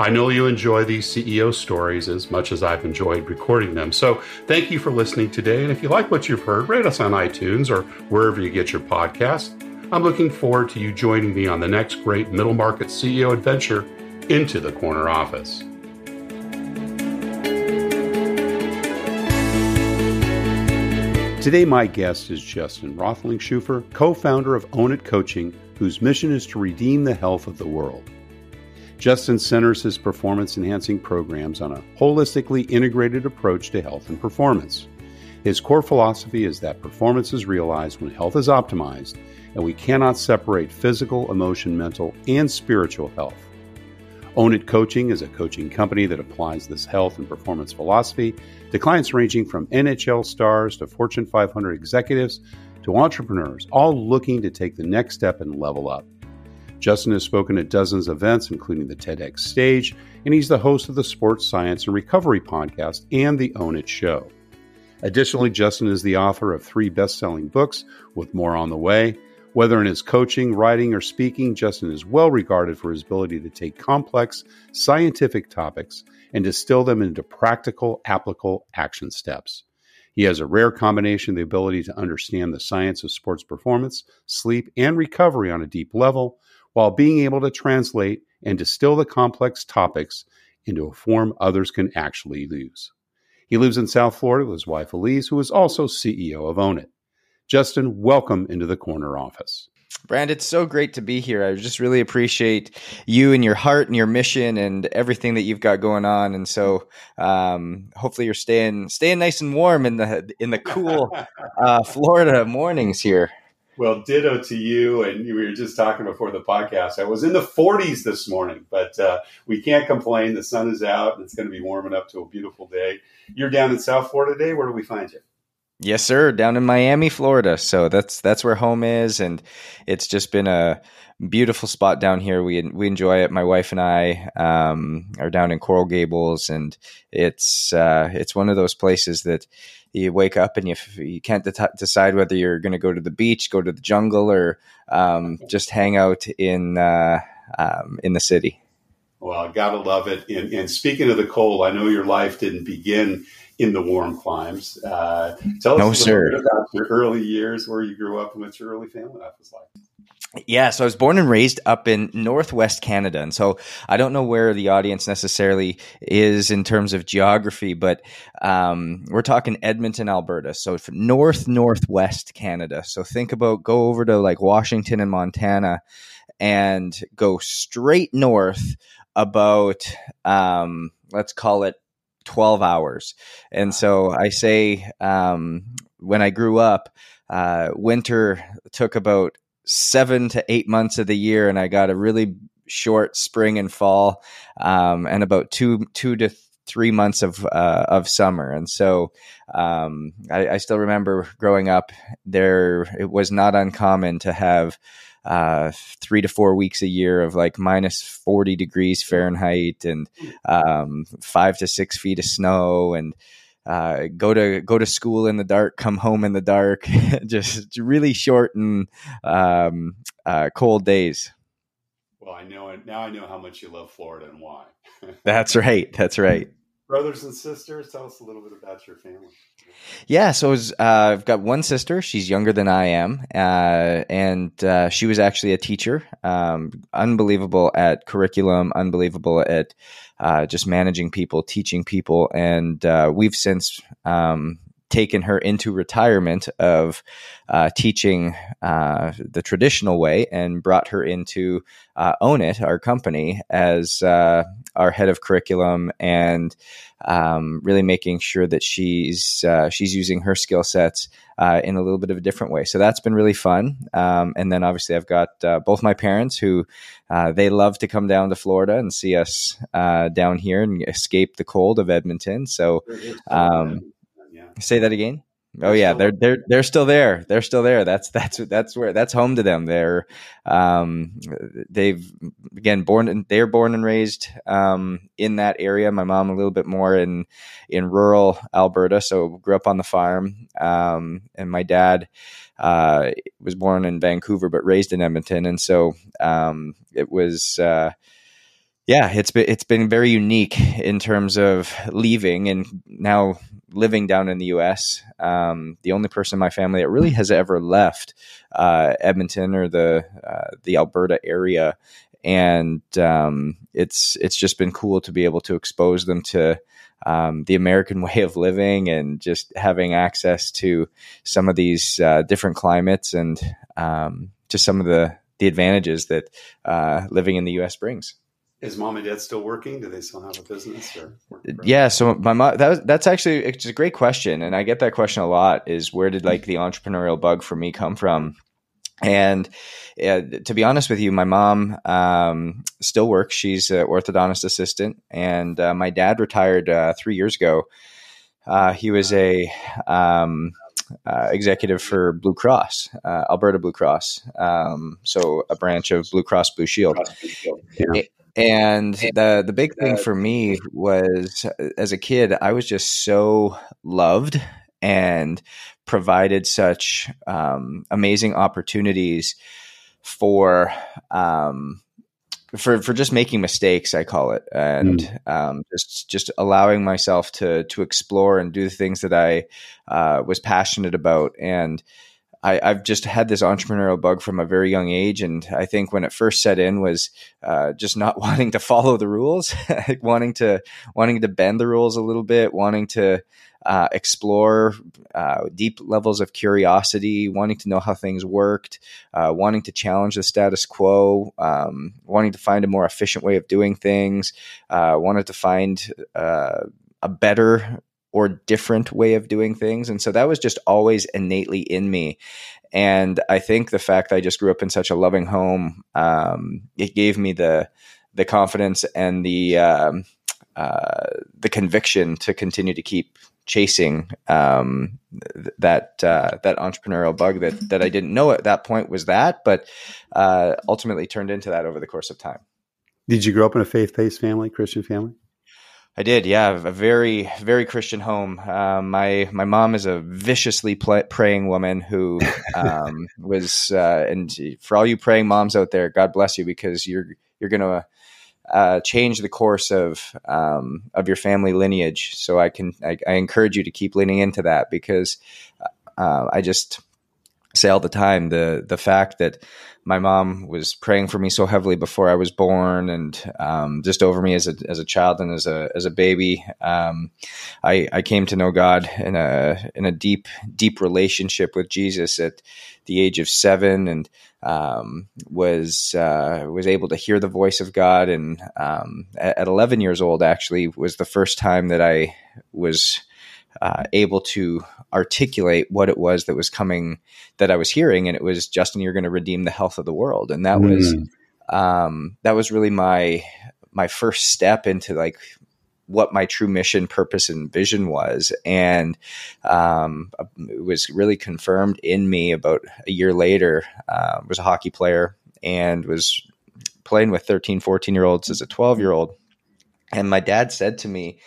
I know you enjoy these CEO stories as much as I've enjoyed recording them. So thank you for listening today. And if you like what you've heard, rate us on iTunes or wherever you get your podcasts. I'm looking forward to you joining me on the next great middle market CEO adventure into the corner office. Today, my guest is Justin Roethlingshoefer, co founder of Own It Coaching, whose mission is to redeem the health of the world. Justin centers his performance enhancing programs on a holistically integrated approach to health and performance. His core philosophy is that performance is realized when health is optimized and we cannot separate physical, emotion, mental, and spiritual health. Own It Coaching is a coaching company that applies this health and performance philosophy to clients ranging from NHL stars to Fortune 500 executives to entrepreneurs, all looking to take the next step and level up. Justin has spoken at dozens of events, including the TEDx stage, and he's the host of the Sports Science and Recovery podcast and the Own It Show. Additionally, Justin is the author of three best selling books, with more on the way. Whether in his coaching, writing, or speaking, Justin is well regarded for his ability to take complex scientific topics and distill them into practical, applicable action steps. He has a rare combination of the ability to understand the science of sports performance, sleep, and recovery on a deep level, while being able to translate and distill the complex topics into a form others can actually use. He lives in South Florida with his wife Elise, who is also CEO of Own It. Justin, welcome into the corner office. Brant, it's so great to be here. I just really appreciate you and your heart and your mission and everything that you've got going on. And so, um, hopefully, you're staying staying nice and warm in the in the cool uh, Florida mornings here. Well, ditto to you. And we were just talking before the podcast. I was in the 40s this morning, but uh, we can't complain. The sun is out, and it's going to be warming up to a beautiful day. You're down in South Florida today. Where do we find you? Yes, sir. Down in Miami, Florida. So that's that's where home is, and it's just been a beautiful spot down here. We we enjoy it. My wife and I um, are down in Coral Gables, and it's uh, it's one of those places that you wake up and you you can't de- decide whether you're going to go to the beach, go to the jungle, or um, just hang out in uh, um, in the city. Well, gotta love it. And, and speaking of the cold, I know your life didn't begin in the warm climes. Uh, tell us no, a little bit about your early years, where you grew up, and what your early family life was like. Yeah, so I was born and raised up in Northwest Canada. And so I don't know where the audience necessarily is in terms of geography, but um, we're talking Edmonton, Alberta. So north, northwest Canada. So think about go over to like Washington and Montana and go straight north about, um, let's call it 12 hours. And so I say, um, when I grew up, uh, winter took about seven to eight months of the year, and I got a really short spring and fall, um, and about two two to three months of uh, of summer. And so um, I, I, still remember growing up. There, it was not uncommon to have uh, three to four weeks a year of like minus 40 degrees Fahrenheit and um, five to six feet of snow and uh, go to go to school in the dark, come home in the dark, just really short and um, uh, cold days. Well, I know it now. I know how much you love Florida and why. That's right. That's right brothers and sisters. Tell us a little bit about your family. Yeah, so was, uh, I've got one sister. She's younger than I am, uh, and uh, she was actually a teacher. Um, unbelievable at curriculum, unbelievable at uh, just managing people, teaching people, and uh, we've since um, taken her into retirement of uh, teaching uh, the traditional way and brought her into uh, Own It, our company, as uh, our head of curriculum and um, really making sure that she's uh, she's using her skill sets uh, in a little bit of a different way. So that's been really fun. Um, and then obviously I've got both my parents who they love to come down to Florida and see us down here and escape the cold of Edmonton. So. Um, Say that again. Oh yeah, they're they're they're still there. They're still there. That's that's that's where that's home to them. They're um, they've again born they're born and raised um, in that area. My mom a little bit more in in rural Alberta, so grew up on the farm. Um, and my dad uh, was born in Vancouver but raised in Edmonton, and so um, it was. Uh, yeah, it's been it's been very unique in terms of leaving and now living down in the U.S. Um, the only person in my family that really has ever left uh, Edmonton or the uh, the Alberta area, and um, it's it's just been cool to be able to expose them to um, the American way of living and just having access to some of these uh, different climates and um, just some of the the advantages that uh, living in the U.S. brings. Is mom and dad still working? Do they still have a business? Or yeah, so my mom that that's actually it's a great question, and I get that question a lot. Is where did like the entrepreneurial bug for me come from? And uh, to be honest with you, my mom um, still works. She's an orthodontist assistant, and uh, my dad retired uh, three years ago. Uh, he was a um, uh, executive for Blue Cross, uh, Alberta Blue Cross, um, so a branch of Blue Cross Blue Shield. Yeah. And the the big thing for me was as a kid, I was just so loved and provided such um, amazing opportunities for um, for for just making mistakes, I call it, and mm. um, just just allowing myself to to explore and do the things that I uh, was passionate about, and I, have just had this entrepreneurial bug from a very young age, and I think when it first set in was uh, just not wanting to follow the rules, wanting to wanting to bend the rules a little bit, wanting to uh, explore uh, deep levels of curiosity, wanting to know how things worked, uh, wanting to challenge the status quo, um, wanting to find a more efficient way of doing things, uh, wanted to find uh, a better or different way of doing things. And so that was just always innately in me. And I think the fact that I just grew up in such a loving home, um, it gave me the the confidence and the um, uh, the conviction to continue to keep chasing um, th- that uh, that entrepreneurial bug that that I didn't know at that point was that, but uh, ultimately turned into that over the course of time. Did you grow up in a faith based family, Christian family? I did, yeah, a very, very Christian home. Um, my my mom is a viciously praying woman who um, was, uh, and for all you praying moms out there, God bless you because you're you're to uh, change the course of um, of your family lineage. So I can I, I, encourage you to keep leaning into that because uh, I just say all the time the the fact that my mom was praying for me so heavily before I was born, and um, just over me as a as a child and as a as a baby. Um, I I came to know God in a in a deep deep relationship with Jesus at the age of seven, and um, was uh, was able to hear the voice of God. And um, at, at 11 years old, actually, was the first time that I was uh, able to articulate what it was that was coming that I was hearing, and it was Justin, you're going to redeem the health of the world, and that mm. was um, that was really my my first step into like what my true mission, purpose, and vision was, and um, it was really confirmed in me about a year later. Uh, was a hockey player and was playing with 13, 14 year olds as a 12 year old. And my dad said to me,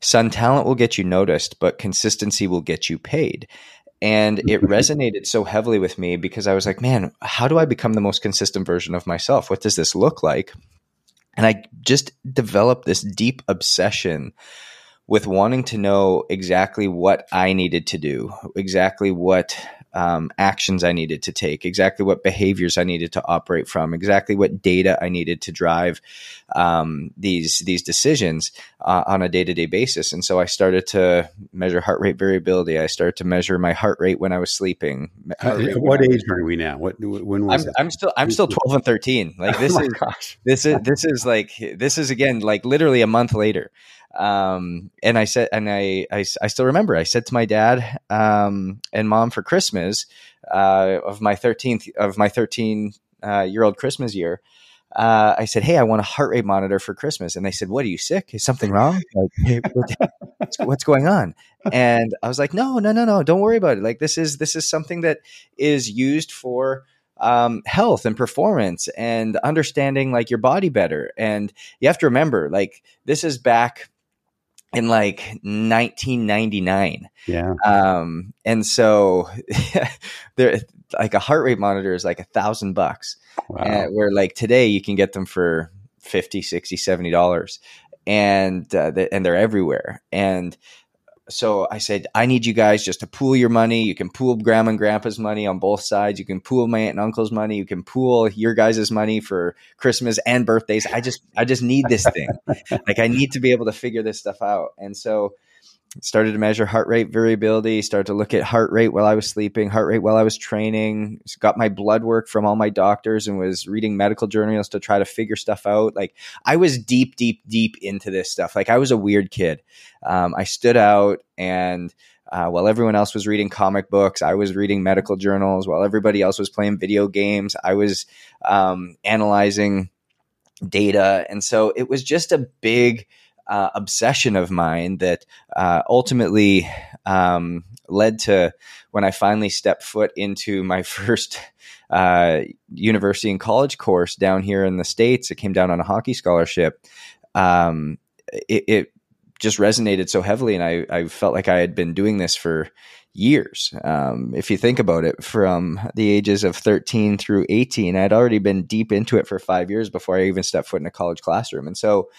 Son, talent will get you noticed, but consistency will get you paid. And it resonated so heavily with me because I was like, man, how do I become the most consistent version of myself? What does this look like? And I just developed this deep obsession with wanting to know exactly what I needed to do, exactly what um, actions I needed to take, exactly what behaviors I needed to operate from, exactly what data I needed to drive um, these these decisions uh, on a day to day basis. And so I started to measure heart rate variability. I started to measure my heart rate when I was sleeping. Uh, what age are we now? What when was I'm, I'm, still I'm still twelve and thirteen. Like this oh is gosh. this is this is like this is again like literally a month later um, and I said, and I, I, I, still remember, I said to my dad um, and mom for Christmas uh, of my 13th of my 13 uh, year old Christmas year, uh, I said, "Hey, I want a heart rate monitor for Christmas." And they said, "What are you sick? Is something wrong? Like, hey, what's, what's going on?" And I was like, "No, no, no, no. Don't worry about it. Like this is this is something that is used for." um, health and performance and understanding like your body better. And you have to remember, like this is back in like 1999. Yeah. Um, and so there, like a heart rate monitor is like a thousand bucks. Wow. where like today you can get them for 50, 60, 70 dollars. And, uh, the, and they're everywhere. And, so I said, I need you guys just to pool your money. You can pool grandma and grandpa's money on both sides. You can pool my aunt and uncle's money. You can pool your guys' money for Christmas and birthdays. I just, I just need this thing. like I need to be able to figure this stuff out. And so started to measure heart rate variability, started to look at heart rate while I was sleeping, heart rate while I was training, got my blood work from all my doctors and was reading medical journals to try to figure stuff out. Like I was deep, deep, deep into this stuff. Like I was a weird kid. Um, I stood out and uh, while everyone else was reading comic books, I was reading medical journals. While everybody else was playing video games, I was um, analyzing data. And so it was just a big, uh, obsession of mine that uh, ultimately um, led to when I finally stepped foot into my first uh, university and college course down here in the States. It came down on a hockey scholarship. Um, it, it, just resonated so heavily, and I, I, felt like I had been doing this for years. Um, if you think about it, from the ages of 13 through 18, I'd already been deep into it for five years before I even stepped foot in a college classroom. And so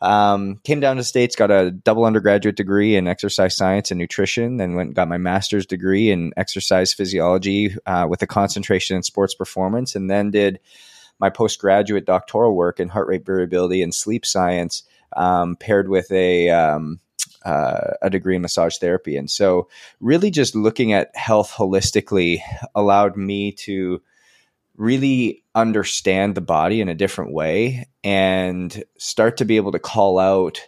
um, came down to states, got a double undergraduate degree in exercise science and nutrition, then went got my master's degree in exercise physiology uh, with a concentration in sports performance, and then did my postgraduate doctoral work in heart rate variability and sleep science, um, paired with a um, uh, a degree in massage therapy. And so, really, just looking at health holistically allowed me to really understand the body in a different way and start to be able to call out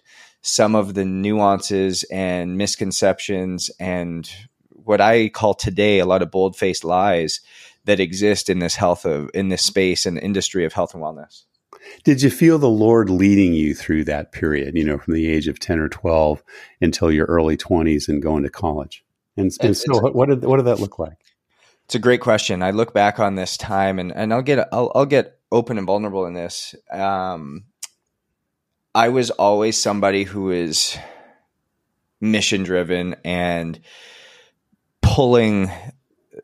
some of the nuances and misconceptions and what I call today a lot of bold faced lies that exist in this health of in this space and industry of health and wellness. Did you feel the Lord leading you through that period, you know, from the age of 10 or 12 until your early 20s and going to college? And, and so what did, what did that look like? It's a great question. I look back on this time, and, and I'll get I'll, I'll get open and vulnerable in this. Um, I was always somebody who is mission driven and pulling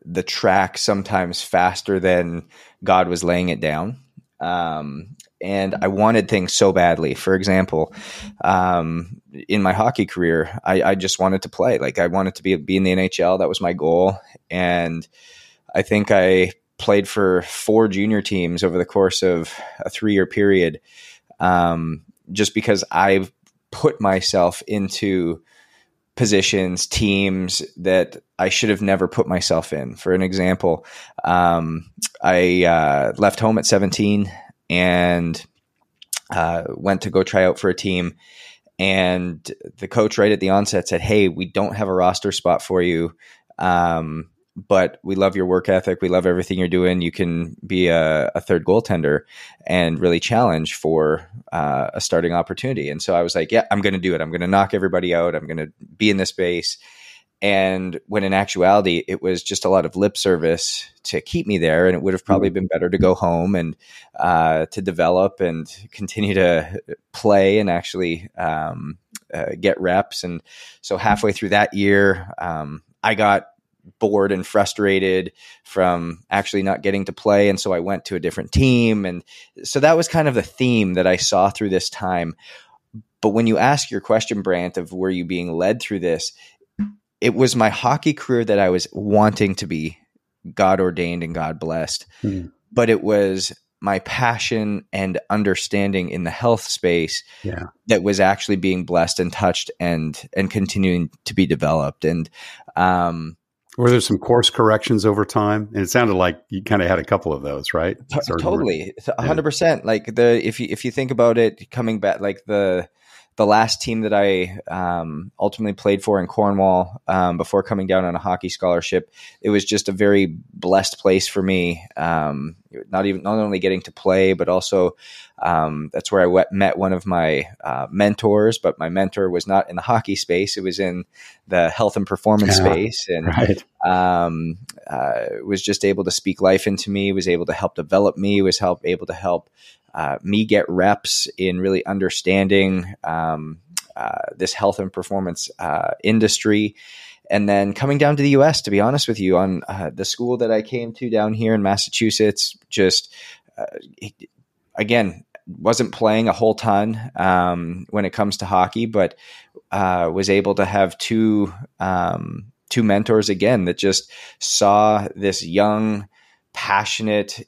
the track sometimes faster than God was laying it down. Um, and I wanted things so badly. For example, um, in my hockey career, I, I, just wanted to play. Like I wanted to be be in the NHL. That was my goal, and I think I played for four junior teams over the course of a three year period, um, just because I've put myself into positions, teams that I should have never put myself in. For an example, um, I uh, left home at 17 and uh, went to go try out for a team. And the coach, right at the onset, said, Hey, we don't have a roster spot for you. Um, but we love your work ethic. We love everything you're doing. You can be a, a third goaltender and really challenge for uh, a starting opportunity. And so I was like, yeah, I'm going to do it. I'm going to knock everybody out. I'm going to be in this space. And when in actuality, it was just a lot of lip service to keep me there. And it would have probably mm-hmm. been better to go home and uh, to develop and continue to play and actually um, uh, get reps. And so halfway through that year, um, I got bored and frustrated from actually not getting to play. And so I went to a different team. And so that was kind of the theme that I saw through this time. But when you ask your question, Brant, of were you being led through this, it was my hockey career that I was wanting to be God ordained and God blessed, mm. but it was my passion and understanding in the health space yeah. that was actually being blessed and touched and and continuing to be developed and um, were there some course corrections over time? And it sounded like you kind of had a couple of those, right? T- totally, hundred percent. Like the if you if you think about it, coming back, like the the last team that I um, ultimately played for in Cornwall um, before coming down on a hockey scholarship, it was just a very blessed place for me. Um, not even not only getting to play, but also um, that's where I wet, met one of my uh, mentors. But my mentor was not in the hockey space; it was in the health and performance yeah, space, and right. Um, uh, was just able to speak life into me. Was able to help develop me. Was help able to help uh, me get reps in really understanding um, uh, this health and performance uh, industry. And then coming down to the US, to be honest with you, on uh, the school that I came to down here in Massachusetts, just uh, again, wasn't playing a whole ton um, when it comes to hockey, but was able to have two um, two mentors again that just saw this young, passionate,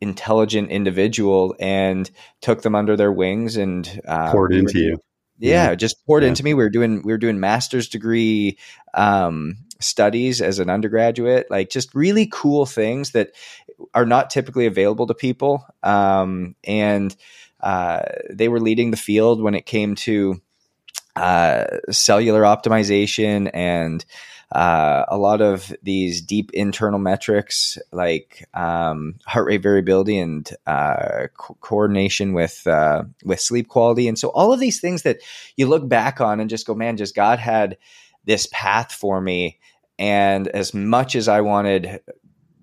intelligent individual and took them under their wings and uh, poured into doing, you. Yeah, yeah, just poured yeah. into me. We were doing we were doing master's degree um, studies as an undergraduate, like just really cool things that are not typically available to people. Um, and uh, they were leading the field when it came to uh, cellular optimization and uh, a lot of these deep internal metrics like um, heart rate variability and uh, co- coordination with uh, with sleep quality, and so all of these things that you look back on and just go, man, just God had this path for me, and as much as I wanted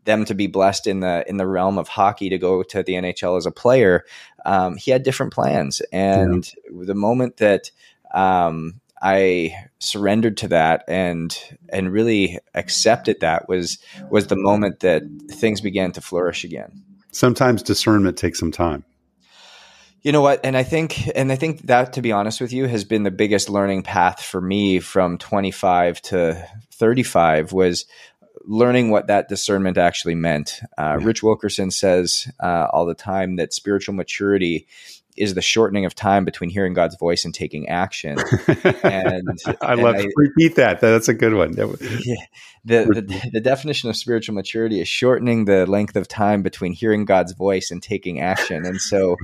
them to be blessed in the in the realm of hockey to go to the NHL as a player, um, he had different plans, and yeah. the moment that um, I surrendered to that and and really accepted that was was the moment that things began to flourish again. Sometimes discernment takes some time. You know what? And I think and I think that to be honest with you has been the biggest learning path for me from 25 to 35 was learning what that discernment actually meant. Uh, Rich Wilkerson says uh, all the time that spiritual maturity is the shortening of time between hearing God's voice and taking action. And I love to repeat that. That's a good one. Yeah, the, the, the definition of spiritual maturity is shortening the length of time between hearing God's voice and taking action. And so,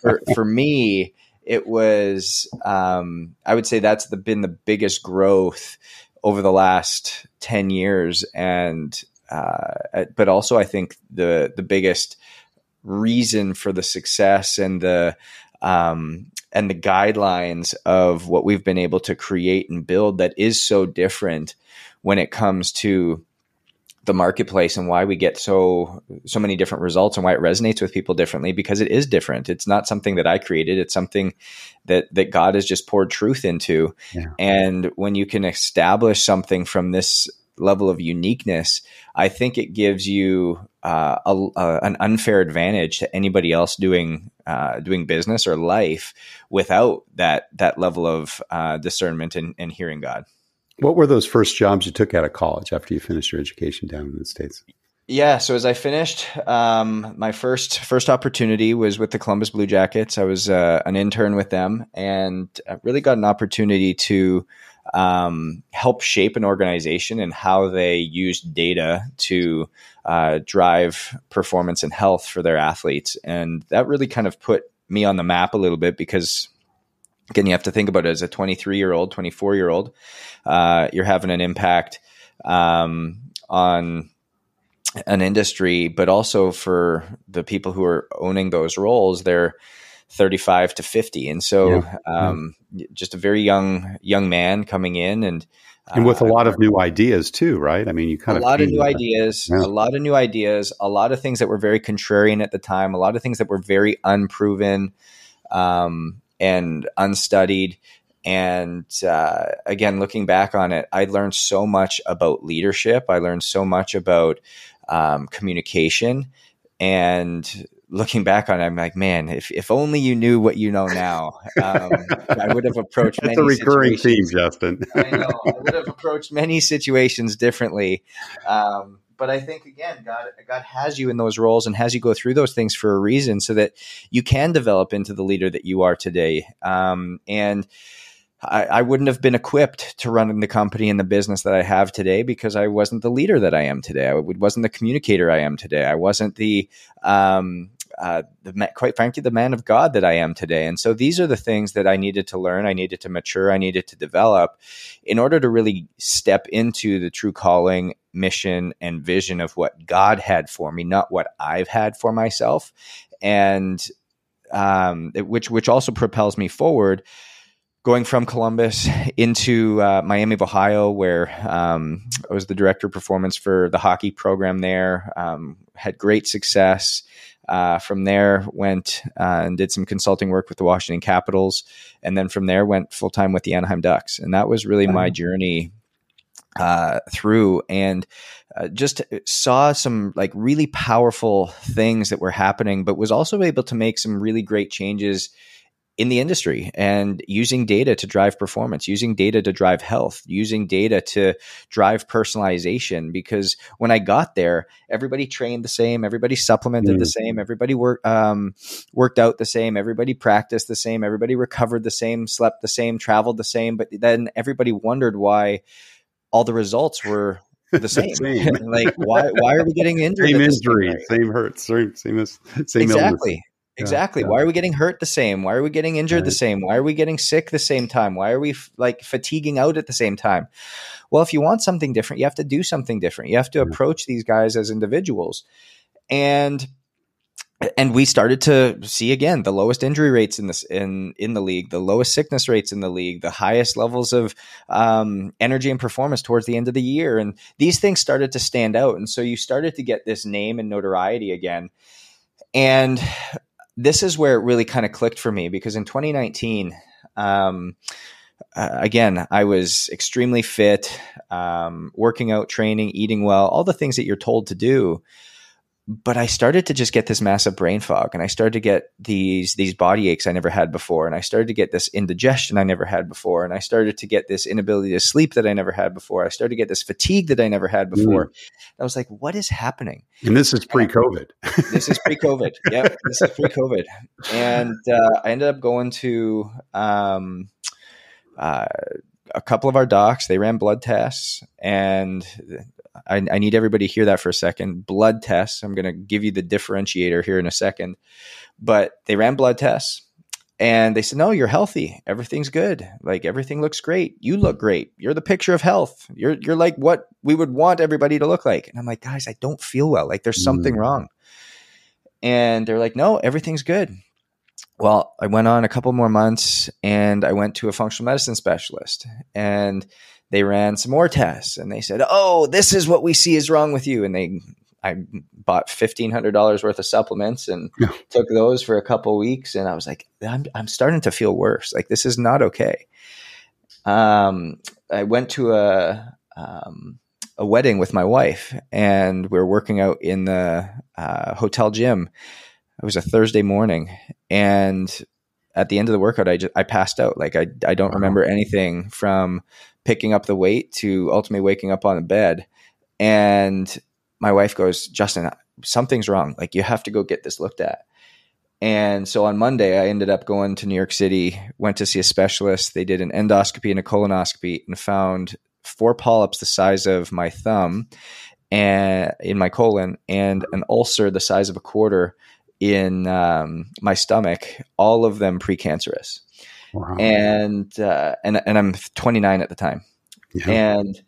for for me, it was um, I would say that's the, been the biggest growth over the last ten years, and uh, but also I think the the biggest reason for the success and the um, and the guidelines of what we've been able to create and build that is so different when it comes to the marketplace and why we get so so many different results and why it resonates with people differently because it is different. It's not something that i created. It's something that that god has just poured truth into. Yeah. and when you can establish something from this level of uniqueness, I think it gives you uh, a, a, an unfair advantage to anybody else doing uh, doing business or life without that that level of uh, discernment and, and hearing God. What were those first jobs you took out of college after you finished your education down in the states? Yeah, so as I finished, um, my first first opportunity was with the Columbus Blue Jackets. I was uh, an intern with them, and I really got an opportunity to um, help shape an organization and how they use data to uh, drive performance and health for their athletes. And that really kind of put me on the map a little bit because again you have to think about it as a 23 year old 24 year old uh, you're having an impact um, on an industry but also for the people who are owning those roles they're 35 to 50 and so yeah. Um, yeah. just a very young young man coming in and and with a uh, lot of new ideas too right i mean you kind a of a lot of new ideas yeah. a lot of new ideas a lot of things that were very contrarian at the time a lot of things that were very unproven um, and unstudied and uh, again looking back on it i learned so much about leadership i learned so much about um, communication and looking back on it, I'm like, man, if, if only you knew what you know now, um, I would have approached That's many a recurring theme, Justin. I know. I would have approached many situations differently. Um, but I think again, God God has you in those roles and has you go through those things for a reason, so that you can develop into the leader that you are today. Um, and I, I, wouldn't have been equipped to run the company and the business that I have today because I wasn't the leader that I am today. I wasn't the communicator I am today. I wasn't the um, uh, the quite frankly the man of God that I am today. And so these are the things that I needed to learn, I needed to mature, I needed to develop in order to really step into the true calling, mission, and vision of what God had for me, not what I've had for myself, and um, which which also propels me forward going from Columbus into uh, Miami of Ohio, where um, I was the director of performance for the hockey program there. Um, had great success. Uh, from there, went uh, and did some consulting work with the Washington Capitals, and then from there went full time with the Anaheim Ducks, and that was really my journey uh, through. And uh, just saw some like really powerful things that were happening, but was also able to make some really great changes in the industry and using data to drive performance, using data to drive health, using data to drive personalization. Because when I got there, everybody trained the same, everybody supplemented mm. the same, everybody worked um, worked out the same, everybody practiced the same, everybody recovered the same, slept the same, traveled the same. But then everybody wondered why all the results were the same. same. like why why are we getting injured? Same injury, same hurts, same same, same exactly. Illness. Exactly. Yeah, Why are we getting hurt the same? Why are we getting injured right. the same? Why are we getting sick the same time? Why are we f- like fatiguing out at the same time? Well, if you want something different, you have to do something different. You have to approach these guys as individuals. And and we started to see again the lowest injury rates in this in in the league, the lowest sickness rates in the league, the highest levels of um, energy and performance towards the end of the year, and these things started to stand out, and so you started to get this name and notoriety again. And this is where it really kind of clicked for me because in 2019, um, uh, again, I was extremely fit, um, working out, training, eating well, all the things that you're told to do but I started to just get this massive brain fog and I started to get these these body aches I never had before and I started to get this indigestion I never had before and I started to get this inability to sleep that I never had before. I started to get this fatigue that I never had before. Mm. I was like what is happening? And this is pre-covid. This is pre-covid. Yeah this is pre-covid. And uh, I ended up going to um, uh, a couple of our docs. They ran blood tests and I, I need everybody to hear that for a second. Blood tests. I'm going to give you the differentiator here in a second. But they ran blood tests and they said, No, you're healthy. Everything's good. Like everything looks great. You look great. You're the picture of health. You're, you're like what we would want everybody to look like. And I'm like, Guys, I don't feel well. Like there's something mm. wrong. And they're like, No, everything's good. Well, I went on a couple more months and I went to a functional medicine specialist. And they ran some more tests and they said, "Oh, this is what we see is wrong with you." And they, I bought fifteen hundred dollars worth of supplements and yeah. took those for a couple weeks, and I was like, "I'm I'm starting to feel worse. Like this is not okay." Um, I went to a um, a wedding with my wife, and we were working out in the uh, hotel gym. It was a Thursday morning, and at the end of the workout, I just I passed out. Like I I don't remember anything from picking up the weight to ultimately waking up on the bed. And my wife goes, Justin, something's wrong. Like you have to go get this looked at. And so on Monday, I ended up going to New York City, went to see a specialist. They did an endoscopy and a colonoscopy and found four polyps the size of my thumb and in my colon and an ulcer the size of a quarter in um, my stomach, all of them precancerous. Wow. And uh, and and I'm 29 at the time, yeah. and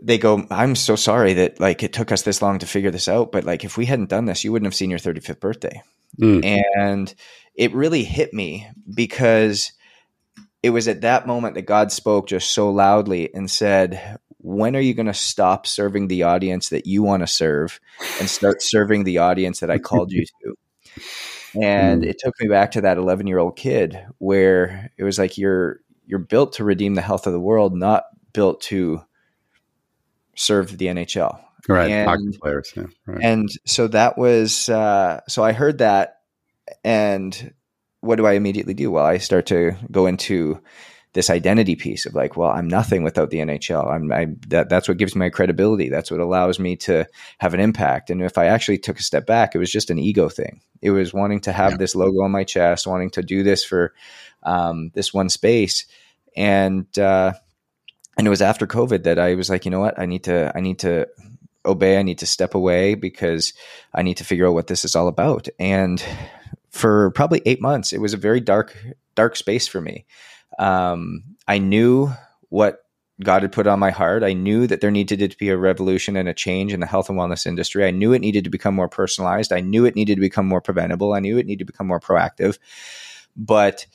they go, "I'm so sorry that like it took us this long to figure this out, but like if we hadn't done this, you wouldn't have seen your 35th birthday." Mm. And it really hit me because it was at that moment that God spoke just so loudly and said, when are you going to stop serving the audience that you want to serve and start serving the audience that I called you to? And mm. it took me back to that 11 year old kid where it was like you're you're built to redeem the health of the world, not built to serve the NHL. Right, and, players. Yeah, right. And so that was uh, so I heard that, and what do I immediately do? Well, I start to go into this identity piece of like, well, I'm nothing without the NHL. I'm I, that that's what gives me my credibility. That's what allows me to have an impact. And if I actually took a step back, it was just an ego thing. It was wanting to have yeah. this logo on my chest, wanting to do this for um, this one space, and uh, and it was after COVID that I was like, you know what, I need to I need to obey. I need to step away because I need to figure out what this is all about. And for probably eight months, it was a very dark dark space for me. Um, I knew what God had put on my heart. I knew that there needed to be a revolution and a change in the health and wellness industry. I knew it needed to become more personalized. I knew it needed to become more preventable. I knew it needed to become more proactive. But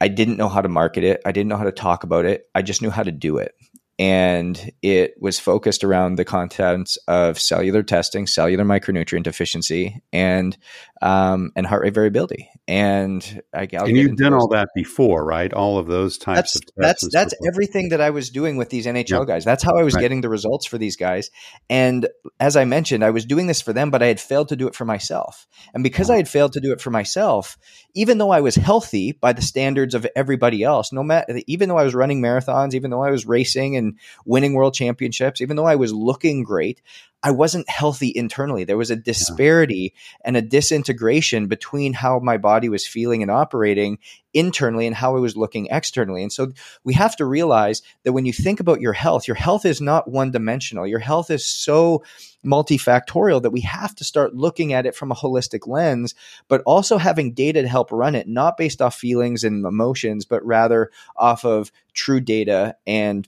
I didn't know how to market it. I didn't know how to talk about it. I just knew how to do it and it was focused around the contents of cellular testing, cellular micronutrient deficiency, and um, and heart rate variability. And I, I'll and you've done all that before, right? All of those types that's, of tests. That's that's before. everything that I was doing with these NHL yep. guys. That's how I was right. getting the results for these guys. And as I mentioned, I was doing this for them, but I had failed to do it for myself. And because I had failed to do it for myself, even though I was healthy by the standards of everybody else, no matter even though I was running marathons, even though I was racing and winning world championships, even though I was looking great, I wasn't healthy internally. There was a disparity yeah. and a disintegration between how my body was feeling and operating internally and how I was looking externally. And so we have to realize that when you think about your health, your health is not one dimensional. Your health is so multifactorial that we have to start looking at it from a holistic lens, but also having data to help run it, not based off feelings and emotions, but rather off of true data and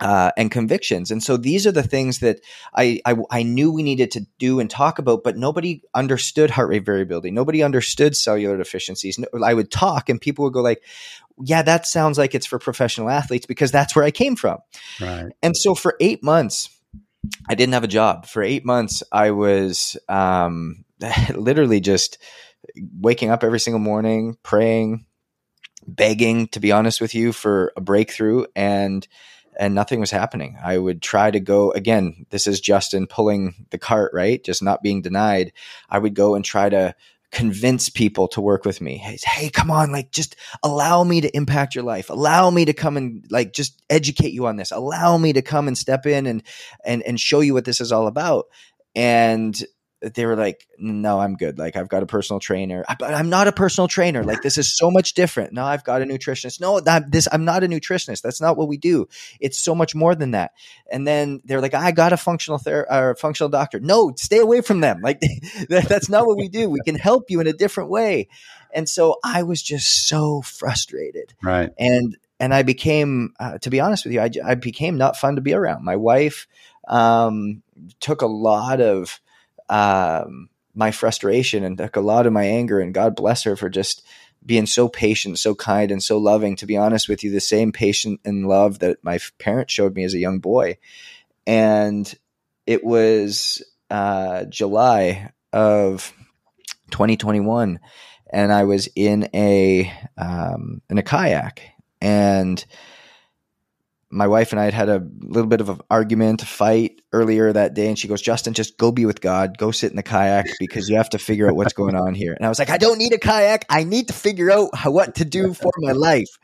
uh, and convictions. And so these are the things that I, I, I knew we needed to do and talk about, but nobody understood heart rate variability. Nobody understood cellular deficiencies. I would talk, and people would go like, "Yeah, that sounds like it's for professional athletes because that's where I came from." Right. And so for eight months, I didn't have a job. For eight months, I was um, literally just waking up every single morning, praying, begging, to be honest with you, for a breakthrough and and nothing was happening. I would try to go again. This is Justin pulling the cart, right? Just not being denied. I would go and try to convince people to work with me. Hey, hey, come on, like just allow me to impact your life. Allow me to come and like just educate you on this. Allow me to come and step in and and and show you what this is all about. And they were like, no, I'm good. Like I've got a personal trainer, but I'm not a personal trainer. Like this is so much different. No, I've got a nutritionist. No, that this, I'm not a nutritionist. That's not what we do. It's so much more than that. And then they're like, I got a functional therapist or functional doctor. No, stay away from them. Like that's not what we do. We can help you in a different way. And so I was just so frustrated. Right. And, and I became, uh, to be honest with you, I, I became not fun to be around. My wife, um, took a lot of, um, my frustration and took a lot of my anger. And God bless her for just being so patient, so kind, and so loving. To be honest with you, the same patient and love that my parents showed me as a young boy. And it was uh, July of 2021, and I was in a um, in a kayak, and my wife and I had had a little bit of an argument, a fight earlier that day, and she goes, "Justin, just go be with God. Go sit in the kayak because you have to figure out what's going on here." And I was like, "I don't need a kayak. I need to figure out how, what to do for my life."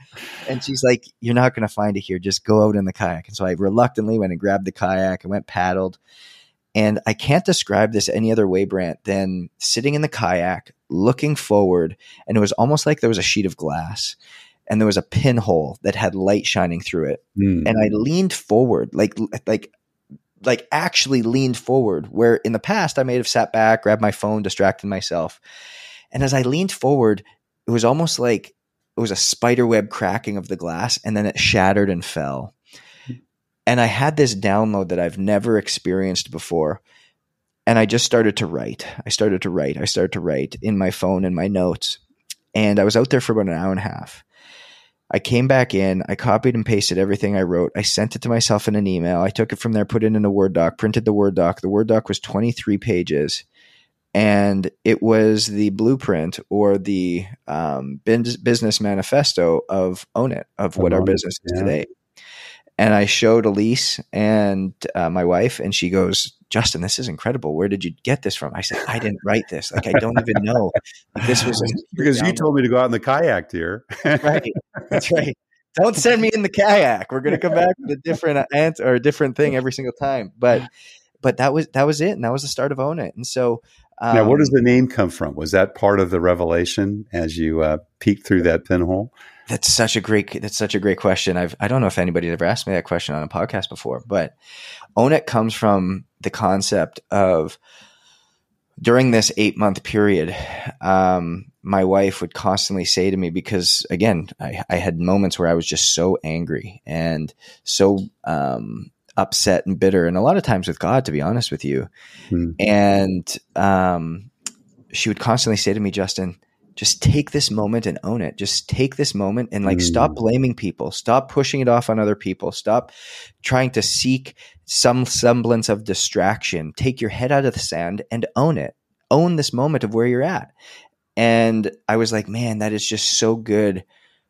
And she's like, "You're not going to find it here. Just go out in the kayak." And so I reluctantly went and grabbed the kayak and went paddled. And I can't describe this any other way, Brant, than sitting in the kayak, looking forward, and it was almost like there was a sheet of glass and there was a pinhole that had light shining through it. Mm. And I leaned forward, like like like actually leaned forward where in the past I may have sat back, grabbed my phone, distracted myself. And as I leaned forward, it was almost like it was a spider web cracking of the glass and then it shattered and fell. And I had this download that I've never experienced before. And I just started to write. I started to write. I started to write in my phone and my notes. And I was out there for about an hour and a half. I came back in, I copied and pasted everything I wrote. I sent it to myself in an email. I took it from there, put it in a Word doc, printed the Word doc. The Word doc was 23 pages. And it was the blueprint or the um, business manifesto of Own It, of what our business is yeah. today. And I showed Elise and uh, my wife, and she goes, Justin, this is incredible. Where did you get this from? I said, I didn't write this. Like, I don't even know. Like, this was because you told me to go out in the kayak, here. right. That's right. don't send me in the kayak. We're going to come back with a different answer or a different thing every single time. But but that was that was it, and that was the start of Own It. And so um, now, where does the name come from? Was that part of the revelation as you uh, peeked through that pinhole? That's such a great. That's such a great question. I've I don't know if anybody's ever asked me that question on a podcast before, but Own It comes from the concept of during this eight month period, um, my wife would constantly say to me because again, I, I, had moments where I was just so angry and so um, upset and bitter, and a lot of times with God, to be honest with you. Hmm. And um, she would constantly say to me, Justin, just take this moment and own it. Just take this moment and like mm. stop blaming people. Stop pushing it off on other people. Stop trying to seek some semblance of distraction. Take your head out of the sand and own it. Own this moment of where you're at. And I was like, man, that is just so good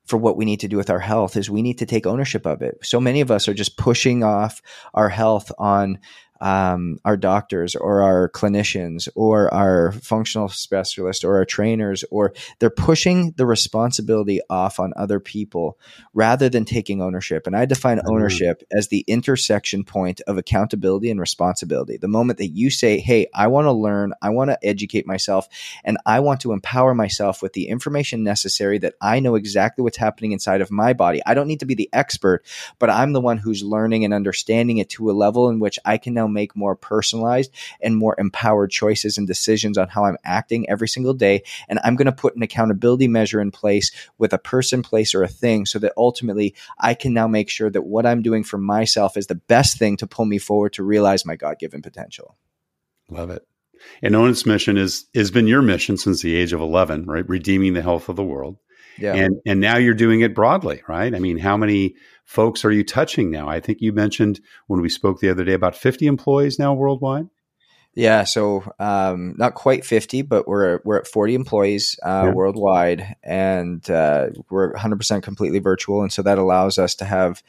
for what we need to do with our health is we need to take ownership of it. So many of us are just pushing off our health on um, our doctors or our clinicians or our functional specialists or our trainers, or they're pushing the responsibility off on other people rather than taking ownership. And I define mm-hmm. ownership as the intersection point of accountability and responsibility. The moment that you say, Hey, I want to learn, I want to educate myself, and I want to empower myself with the information necessary that I know exactly what's happening inside of my body. I don't need to be the expert, but I'm the one who's learning and understanding it to a level in which I can now make more personalized and more empowered choices and decisions on how I'm acting every single day. And I'm going to put an accountability measure in place with a person, place, or a thing so that ultimately I can now make sure that what I'm doing for myself is the best thing to pull me forward to realize my God given potential. Love it. And Own It's mission is has been your mission since the age of eleven, right? Redeeming the health of the world. Yeah. And and now you're doing it broadly, right? I mean, how many folks are you touching now? I think you mentioned when we spoke the other day about 50 employees now worldwide. Yeah, so um, not quite 50, but we're we're at 40 employees uh, yeah. worldwide, and uh, we're 100% completely virtual, and so that allows us to have,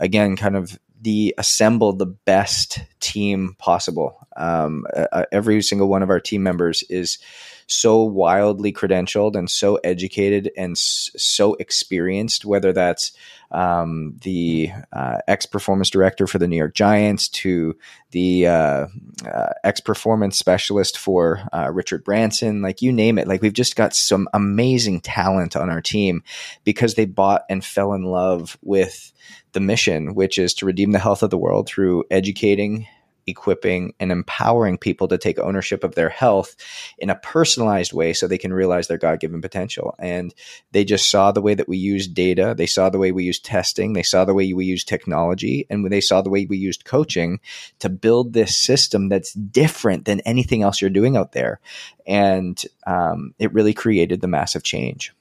again, kind of the assemble the best team possible. Um, uh, every single one of our team members is so wildly credentialed and so educated and so experienced, whether that's um, the uh, ex performance director for the New York Giants to the uh, uh, ex performance specialist for uh, Richard Branson, like you name it. Like we've just got some amazing talent on our team because they bought and fell in love with the mission, which is to redeem the health of the world through educating equipping and empowering people to take ownership of their health in a personalized way so they can realize their God given potential. And they just saw the way that we use data, they saw the way we use testing, they saw the way we use technology, and they saw the way we used coaching to build this system that's different than anything else you're doing out there. And um, it really created the massive change.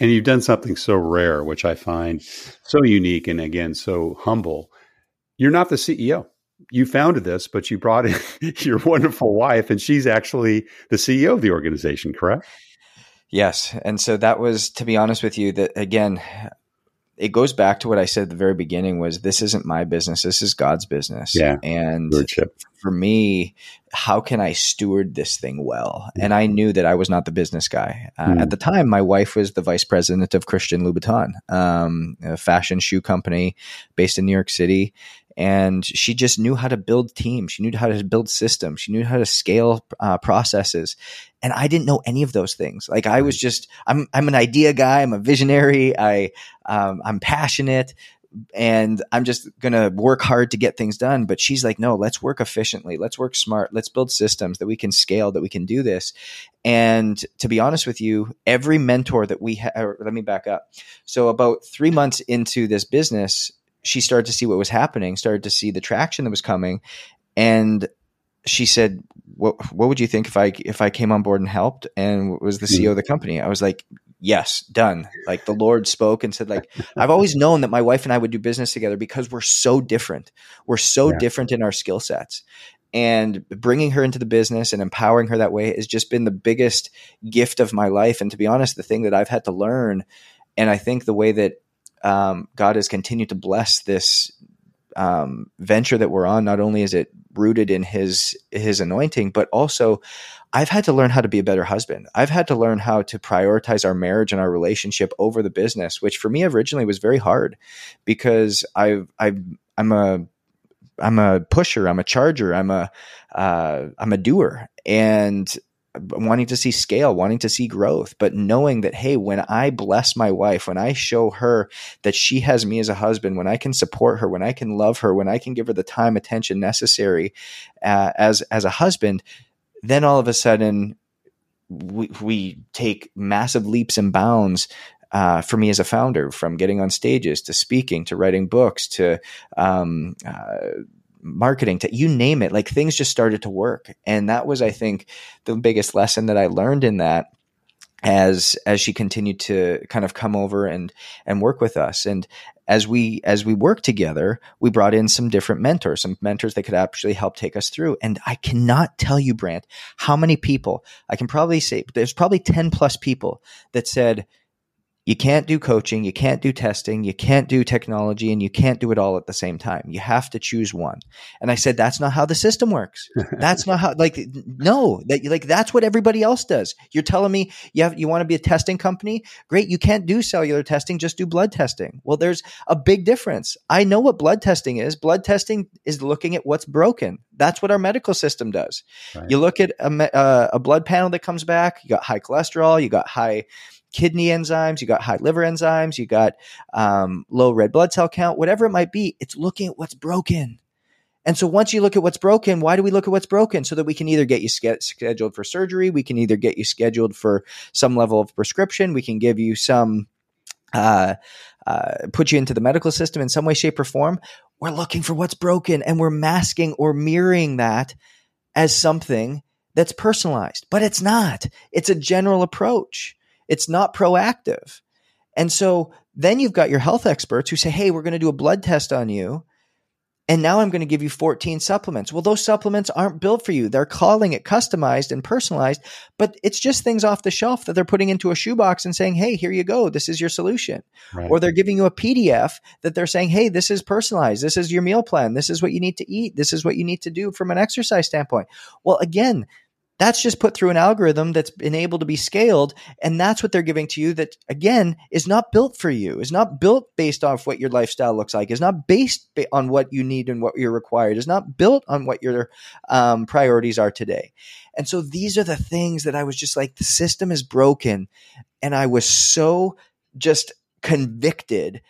And you've done something so rare, which I find so unique and again so humble. You're not the CEO you founded this, but you brought in your wonderful wife, and she's actually the CEO of the organization, correct? Yes. And so that was, to be honest with you, that again, it goes back to what I said at the very beginning was this isn't my business. This is God's business. Yeah. And for me, how can I steward this thing well? And I knew that I was not the business guy. Uh, mm. At the time, my wife was the vice president of Christian Louboutin, um, a fashion shoe company based in New York City and she just knew how to build teams. She knew how to build systems. She knew how to scale uh, processes. And I didn't know any of those things. Like I was just, I'm, I'm an idea guy. I'm a visionary. I, um, I'm passionate and I'm just going to work hard to get things done. But she's like, no, let's work efficiently. Let's work smart. Let's build systems that we can scale, that we can do this. And to be honest with you, every mentor that we have, let me back up. So about three months into this business, she started to see what was happening, started to see the traction that was coming, and she said, "What what would you think if I if I came on board and helped and was the CEO of the company?" I was like, "Yes, done." Like the Lord spoke and said, "Like I've always known that my wife and I would do business together because we're so different. We're so yeah. different in our skill sets." And bringing her into the business and empowering her that way has just been the biggest gift of my life. And to be honest, the thing that I've had to learn, and I think the way that um, God has continued to bless this um, venture that we're on. Not only is it rooted in his his anointing but also I've had to learn how to be a better husband. I've had to learn how to prioritize our marriage and our relationship over the business, which for me originally was very hard because I've, I've, I'm a, I'm a pusher. I'm a charger. I'm a, uh, I'm a doer and wanting to see scale, wanting to see growth, but knowing that, Hey, when I bless my wife, when I show her that she has me as a husband, when I can support her, when I can love her, when I can give her the time, attention necessary uh, as, as a husband, then all of a sudden we, we take massive leaps and bounds uh, for me as a founder, from getting on stages to speaking to writing books to um, uh, marketing to you name it, like things just started to work. And that was, I think, the biggest lesson that I learned in that as as she continued to kind of come over and and work with us and as we as we worked together we brought in some different mentors some mentors that could actually help take us through and i cannot tell you brant how many people i can probably say there's probably 10 plus people that said you can't do coaching, you can't do testing, you can't do technology, and you can't do it all at the same time. You have to choose one. And I said, that's not how the system works. That's not how, like, no, that like, that's what everybody else does. You're telling me you have, you want to be a testing company? Great. You can't do cellular testing, just do blood testing. Well, there's a big difference. I know what blood testing is. Blood testing is looking at what's broken. That's what our medical system does. Right. You look at a, uh, a blood panel that comes back, you got high cholesterol, you got high, kidney enzymes, you got high liver enzymes, you got um, low red blood cell count, whatever it might be. It's looking at what's broken. And so once you look at what's broken, why do we look at what's broken? So that we can either get you ske- scheduled for surgery, we can either get you scheduled for some level of prescription, we can give you some, uh, uh, put you into the medical system in some way, shape, or form. We're looking for what's broken and we're masking or mirroring that as something that's personalized, but it's not. It's a general approach. It's not proactive. And so then you've got your health experts who say, Hey, we're going to do a blood test on you. And now I'm going to give you 14 supplements. Well, those supplements aren't built for you. They're calling it customized and personalized, but it's just things off the shelf that they're putting into a shoebox and saying, Hey, here you go. This is your solution. Right. Or they're giving you a PDF that they're saying, Hey, this is personalized. This is your meal plan. This is what you need to eat. This is what you need to do from an exercise standpoint. Well, again, that's just put through an algorithm that's been able to be scaled. And that's what they're giving to you that, again, is not built for you, is not built based off what your lifestyle looks like, is not based on what you need and what you're required, is not built on what your um, priorities are today. And so these are the things that I was just like, the system is broken. And I was so just convicted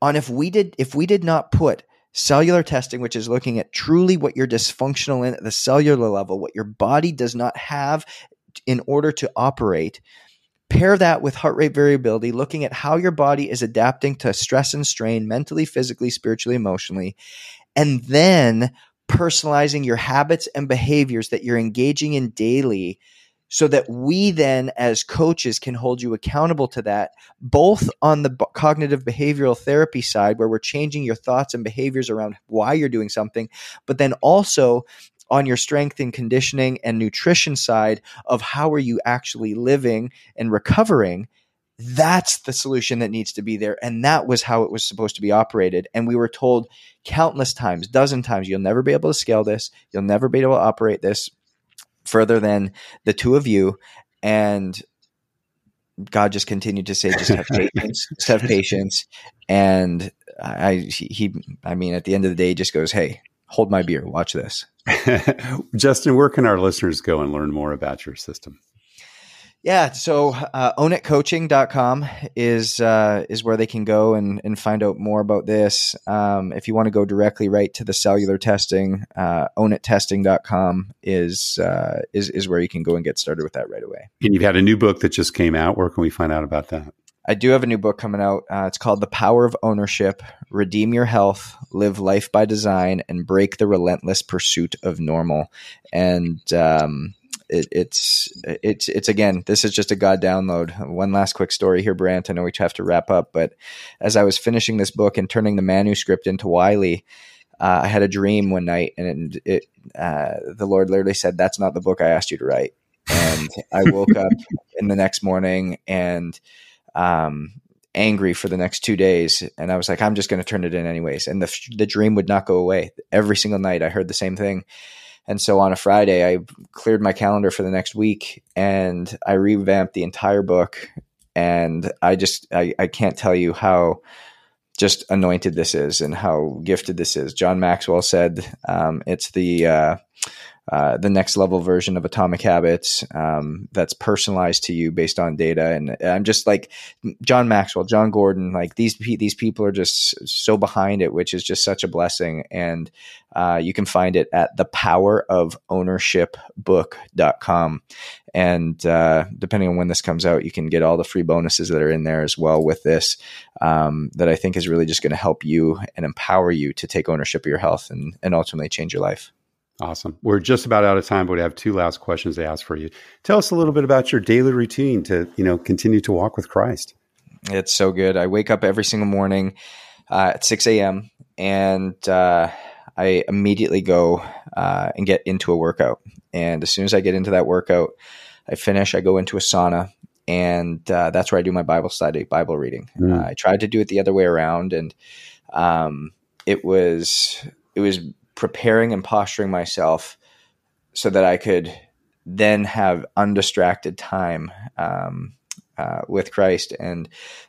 on if we did, if we did not put cellular testing, which is looking at truly what you're dysfunctional in at the cellular level, what your body does not have in order to operate. Pair that with heart rate variability, looking at how your body is adapting to stress and strain mentally, physically, spiritually, emotionally, and then personalizing your habits and behaviors that you're engaging in daily so that we then as coaches can hold you accountable to that both on the b- cognitive behavioral therapy side where we're changing your thoughts and behaviors around why you're doing something but then also on your strength and conditioning and nutrition side of how are you actually living and recovering that's the solution that needs to be there and that was how it was supposed to be operated and we were told countless times dozen times you'll never be able to scale this. You'll never be able to operate this further than the two of you. And God just continued to say, just have patience, just have patience. And I, he, I mean, at the end of the day, he just goes, Hey, hold my beer, watch this. Justin, where can our listeners go and learn more about your system? Yeah, so uh, ownitcoaching.com is uh, is where they can go and, and find out more about this. Um, if you want to go directly right to the cellular testing, uh, ownittesting.com is, uh, is is where you can go and get started with that right away. And you've had a new book that just came out. Where can we find out about that? I do have a new book coming out. Uh, it's called The Power of Ownership Redeem Your Health, Live Life by Design, and Break the Relentless Pursuit of Normal. And um, it, it's it's it's again this is just a god download one last quick story here brant i know we have to wrap up but as i was finishing this book and turning the manuscript into wiley uh, i had a dream one night and it, uh, the lord literally said that's not the book i asked you to write and i woke up in the next morning and um, angry for the next two days. And I was like, I'm just going to turn it in anyways. And the, the dream would not go away. Every single night I heard the same thing. And so on a Friday, I cleared my calendar for the next week and I revamped the entire book. And I just, I, I can't tell you how just anointed this is and how gifted this is. John Maxwell said um, it's the, uh, uh, the next level version of Atomic Habits um, that's personalized to you based on data. And I'm just like John Maxwell, Jon Gordon, like these these people are just so behind it, which is just such a blessing. And uh, you can find it at thepowerofownershipbook.com. And uh, depending on when this comes out, you can get all the free bonuses that are in there as well with this. Um, that I think is really just going to help you and empower you to take ownership of your health and, and ultimately change your life. Awesome. We're just about out of time, but we have two last questions to ask for you. Tell us a little bit about your daily routine to, you know, continue to walk with Christ. It's so good. I wake up every single morning uh, at 6 a.m. and uh, I immediately go uh, and get into a workout. And as soon as I get into that workout, I finish, I go into a sauna, and uh, that's where I do my Bible study, Bible reading. Mm. I tried to do it the other way around, and um, it was it was preparing and posturing myself so that I could then have undistracted time um, uh, with Christ. And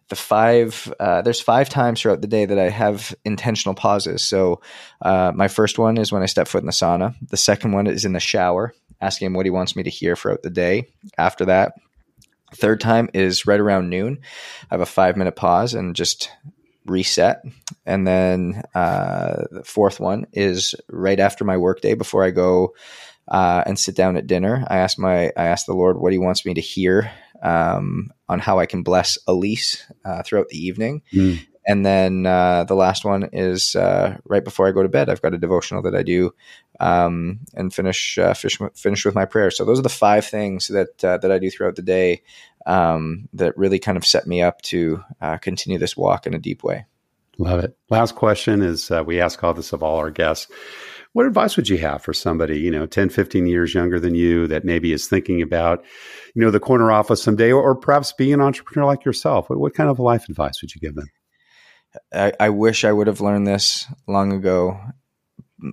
the five, uh, there's five times throughout the day that I have intentional pauses. So uh, my first one is when I step foot in the sauna. The second one is in the shower, asking him what he wants me to hear throughout the day. After that, third time is right around noon. I have a five minute pause and just reset. And then uh, the fourth one is right after my workday before I go uh, and sit down at dinner. I ask my I ask the Lord what He wants me to hear um, on how I can bless Elise uh, throughout the evening. Mm. And then uh, the last one is uh, right before I go to bed. I've got a devotional that I do um, and finish, uh, finish finish with my prayer. So those are the five things that uh, that I do throughout the day um, that really kind of set me up to uh, continue this walk in a deep way. Love it. Last question is uh, we ask all this of all our guests. What advice would you have for somebody, you know, 10, 15 years younger than you that maybe is thinking about, you know, the corner office someday or, or perhaps being an entrepreneur like yourself? What, what, kind of life advice would you give them? I, I wish I would have learned this long ago,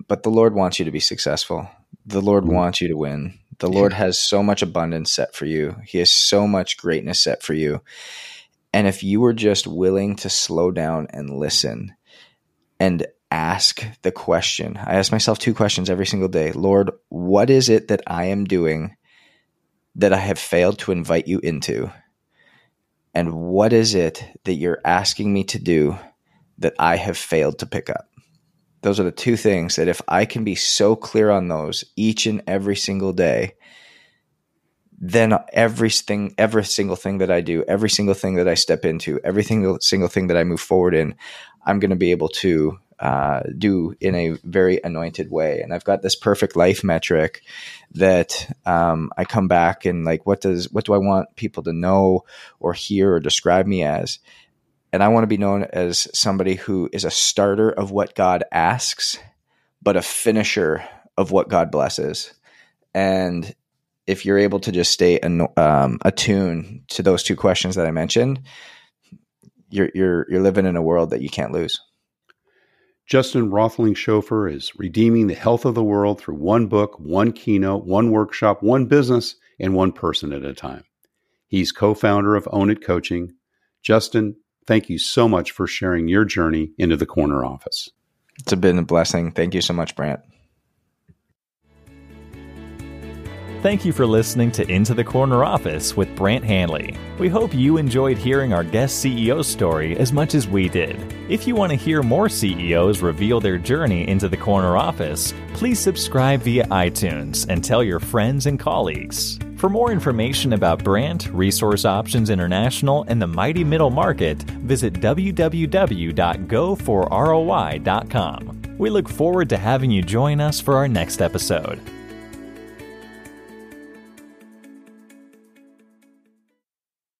but the Lord wants you to be successful. The Lord mm-hmm. wants you to win. The Lord has so much abundance set for you. He has so much greatness set for you. And if you were just willing to slow down and listen and ask the question, I ask myself two questions every single day Lord, what is it that I am doing that I have failed to invite you into? And what is it that you're asking me to do that I have failed to pick up? Those are the two things that if I can be so clear on those each and every single day, then everything, every single thing that I do, every single thing that I step into, every single thing that I move forward in, I'm going to be able to uh, do in a very anointed way. And I've got this perfect life metric that um, I come back and like, what does what do I want people to know or hear or describe me as? And I want to be known as somebody who is a starter of what God asks, but a finisher of what God blesses. And if you're able to just stay um, attuned to those two questions that I mentioned, you're you're you're living in a world that you can't lose. Justin Roethlingshoefer is redeeming the health of the world through one book, one keynote, one workshop, one business, and one person at a time. He's co-founder of Own It Coaching. Justin, Thank you so much for sharing your journey into the corner office. It's been a blessing. Thank you so much, Brant. Thank you for listening to Into the Corner Office with Brant Hanley. We hope you enjoyed hearing our guest CEO story as much as we did. If you want to hear more CEOs reveal their journey into the corner office, please subscribe via iTunes and tell your friends and colleagues. For more information about Brant, Resource Options International, and the mighty middle market, visit www.go4roi.com. We look forward to having you join us for our next episode.